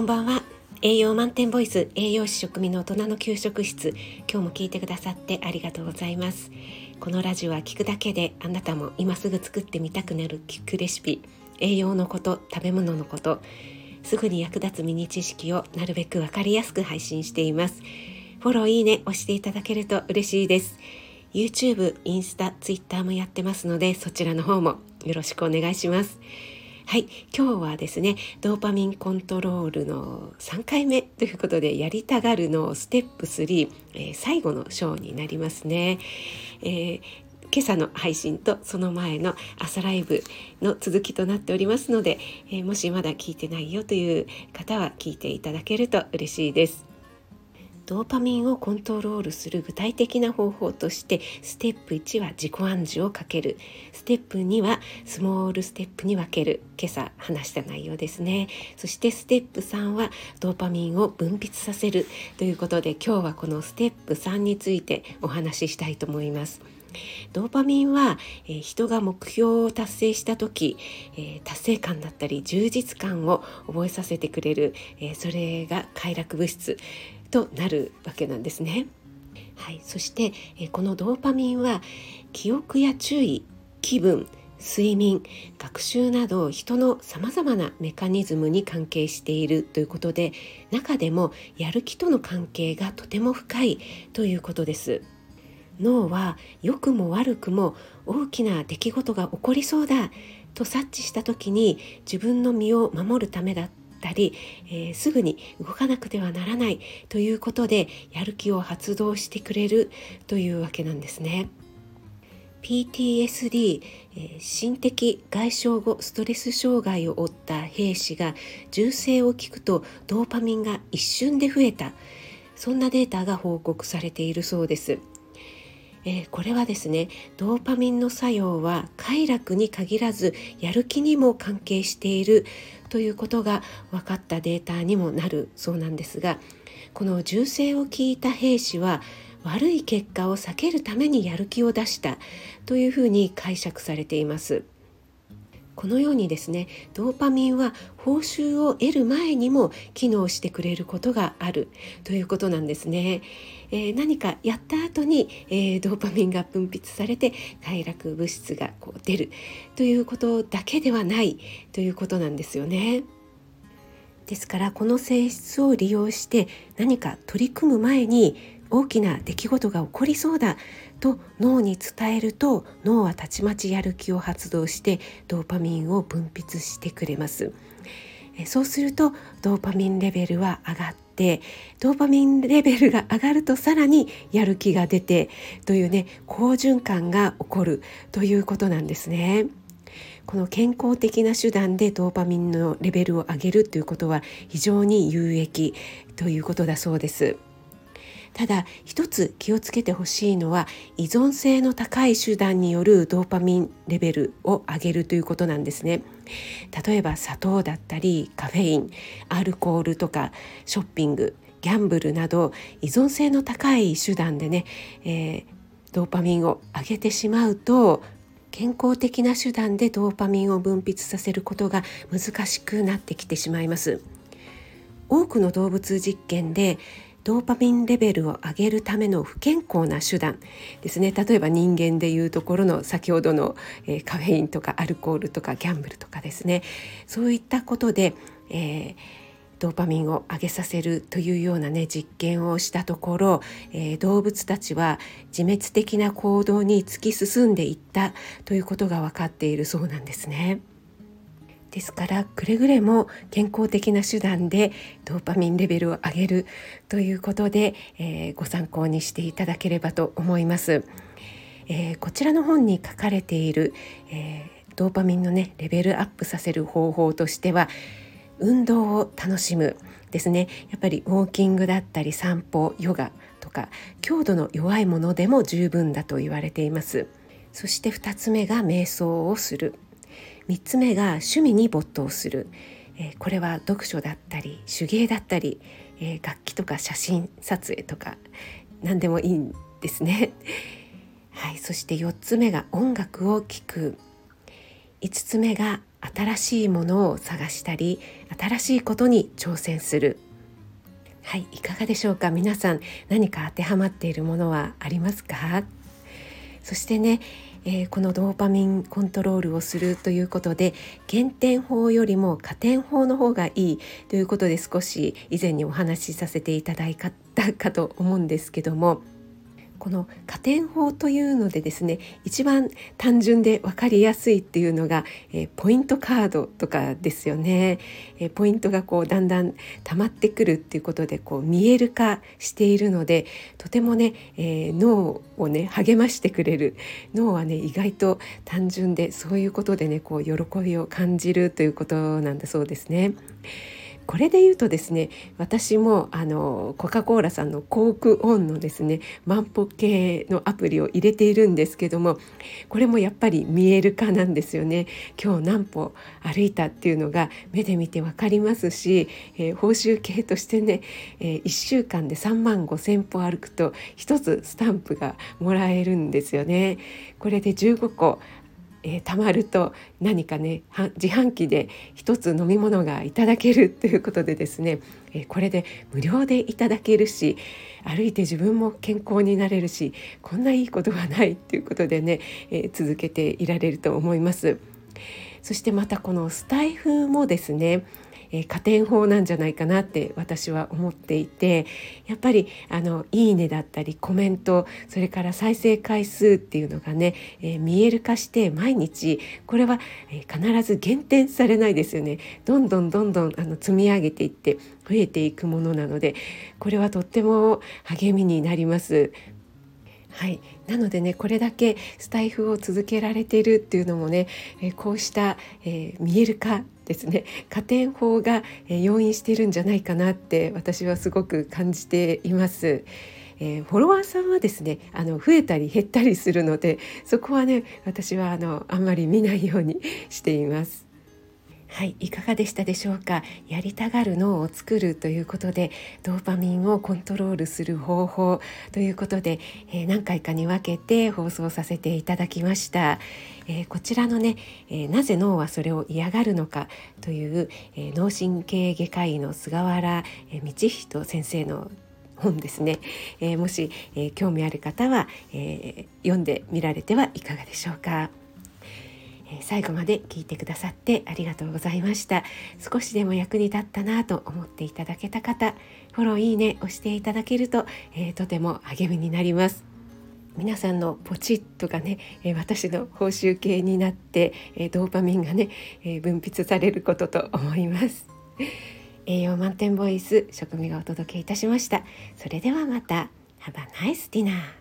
こんばんは。栄養満点ボイス栄養士食味の大人の給食室。今日も聞いてくださってありがとうございます。このラジオは聞くだけであなたも今すぐ作ってみたくなる聞くレシピ栄養のこと食べ物のことすぐに役立つミニ知識をなるべくわかりやすく配信しています。フォローいいね押していただけると嬉しいです。YouTube、インスタ、Twitter もやってますのでそちらの方もよろしくお願いします。はい、今日はですねドーパミンコントロールの3回目ということでやりたがるのステップ3、えー、最後の章になりますね、えー、今朝の配信とその前の朝ライブの続きとなっておりますので、えー、もしまだ聞いてないよという方は聞いていただけると嬉しいです。ドーパミンをコントロールする具体的な方法としてステップ1は自己暗示をかける。ステップ2はスモールステップに分ける。今朝話した内容ですね。そしてステップ3はドーパミンを分泌させる。ということで今日はこのステップ3についてお話ししたいと思います。ドーパミンは、えー、人が目標を達成した時、えー、達成感だったり充実感を覚えさせてくれる、えー、それが快楽物質。となるわけなんですね。はい、そして、えこのドーパミンは記憶や注意気分睡眠学習など人のさまざまなメカニズムに関係しているということで中でもやる気との関係がとても深いということです。脳は良くも悪くも大きな出来事が起こりそうだと察知した時に自分の身を守るためだっったり、えー、すぐに動かなくてはならないということでやる気を発動してくれるというわけなんですね。PTSD、えー、心的外傷後ストレス障害を負った兵士が銃声を聞くとドーパミンが一瞬で増えたそんなデータが報告されているそうです。えー、これはですねドーパミンの作用は快楽に限らずやる気にも関係しているということが分かったデータにもなるそうなんですがこの銃声を聞いた兵士は悪い結果を避けるためにやる気を出したというふうに解釈されています。このようにですねドーパミンは報酬を得る前にも機能してくれることがある。ということなんですね、えー、何かやった後に、えー、ドーパミンが分泌されて快楽物質がこう出る。ということだけではない。ということなんですよね。ですからこの性質を利用して何か取り組む前に大きな出来事が起こりそうだと脳に伝えると脳はたちまちやる気を発動してドーパミンを分泌してくれますそうするとドーパミンレベルは上がってドーパミンレベルが上がるとさらにやる気が出てというね好循環が起こるということなんですね。この健康的な手段でドーパミンのレベルを上げるということは非常に有益ということだそうです。ただ一つ気をつけてほしいのは依存性の高い手段によるドーパミンレベルを上げるということなんですね。例えば砂糖だったりカフェインアルコールとかショッピングギャンブルなど依存性の高い手段でね、えー、ドーパミンを上げてしまうと健康的な手段でドーパミンを分泌させることが難しくなってきてしまいます。多くの動物実験でドーパミンレベルを上げるための不健康な手段ですね例えば人間でいうところの先ほどの、えー、カフェインとかアルコールとかギャンブルとかですねそういったことで、えー、ドーパミンを上げさせるというようなね実験をしたところ、えー、動物たちは自滅的な行動に突き進んでいったということが分かっているそうなんですね。ですからくれぐれも健康的な手段でドーパミンレベルを上げるということで、えー、ご参考にしていただければと思います。えー、こちらの本に書かれている、えー、ドーパミンのねレベルアップさせる方法としては運動を楽しむですね。やっぱりウォーキングだったり散歩ヨガとか強度の弱いものでも十分だと言われています。そして2つ目が瞑想をする。3つ目が趣味に没頭する、えー、これは読書だったり手芸だったり、えー、楽器とか写真撮影とか何でもいいんですね。はい、そして4つ目が音楽を聴く。5つ目が新しいものを探したり新しいことに挑戦する。はいいかがでしょうか？皆さん何か当てはまっているものはありますか？そしてね、えー、このドーパミンコントロールをするということで減点法よりも加点法の方がいいということで少し以前にお話しさせていただいたかと思うんですけども。この加点法というのでですね一番単純で分かりやすいっていうのが、えー、ポイントカードとかですよね、えー、ポイントがこうだんだん溜まってくるっていうことでこう見える化しているのでとてもね、えー、脳をね励ましてくれる脳はね意外と単純でそういうことでねこう喜びを感じるということなんだそうですね。これで言うとですね私もあのコカ・コーラさんのコークオンのですね万歩計のアプリを入れているんですけどもこれもやっぱり見える化なんですよね今日何歩歩いたっていうのが目で見て分かりますし、えー、報酬系としてね、えー、1週間で3万5千歩歩くと1つスタンプがもらえるんですよね。これで15個えー、たまると何かね自販機で1つ飲み物がいただけるということでですね、えー、これで無料でいただけるし歩いて自分も健康になれるしこんないいことはないということでね、えー、続けていられると思います。そしてまたこのスタイフもですねえー、加点法なんじゃないかなって私は思っていてやっぱりあのいいねだったりコメントそれから再生回数っていうのがね、えー、見える化して毎日これは、えー、必ず減点されないですよねどんどんどんどんあの積み上げていって増えていくものなのでこれはとっても励みになります。はい、なのでねこれだけスタイフを続けられているっていうのもね、えこうした、えー、見える化ですね加点法が、え要因してるんじゃないかなって私はすごく感じています。えー、フォロワーさんはですねあの増えたり減ったりするのでそこはね私はあのあんまり見ないようにしています。はい、いかがでしたでしょうか？やりたがる脳を作るということでドーパミンをコントロールする方法ということで、えー、何回かに分けて放送させていただきました、えー、こちらのね、えー、なぜ脳はそれを嫌がるのかという、え脳神経外科医の菅原道人先生の本ですね、えもし、え興味ある方は、え読んでみられてはいかがでしょうか？最後まで聞いてくださってありがとうございました。少しでも役に立ったなと思っていただけた方フォローいいね押していただけると、えー、とても励みになります。皆さんのポチッとがね、え私の報酬系になって、えドーパミンがね、え分泌されることと思います。栄養満点ボイス食味がお届けいたしました。それではまた。Have a nice dinner.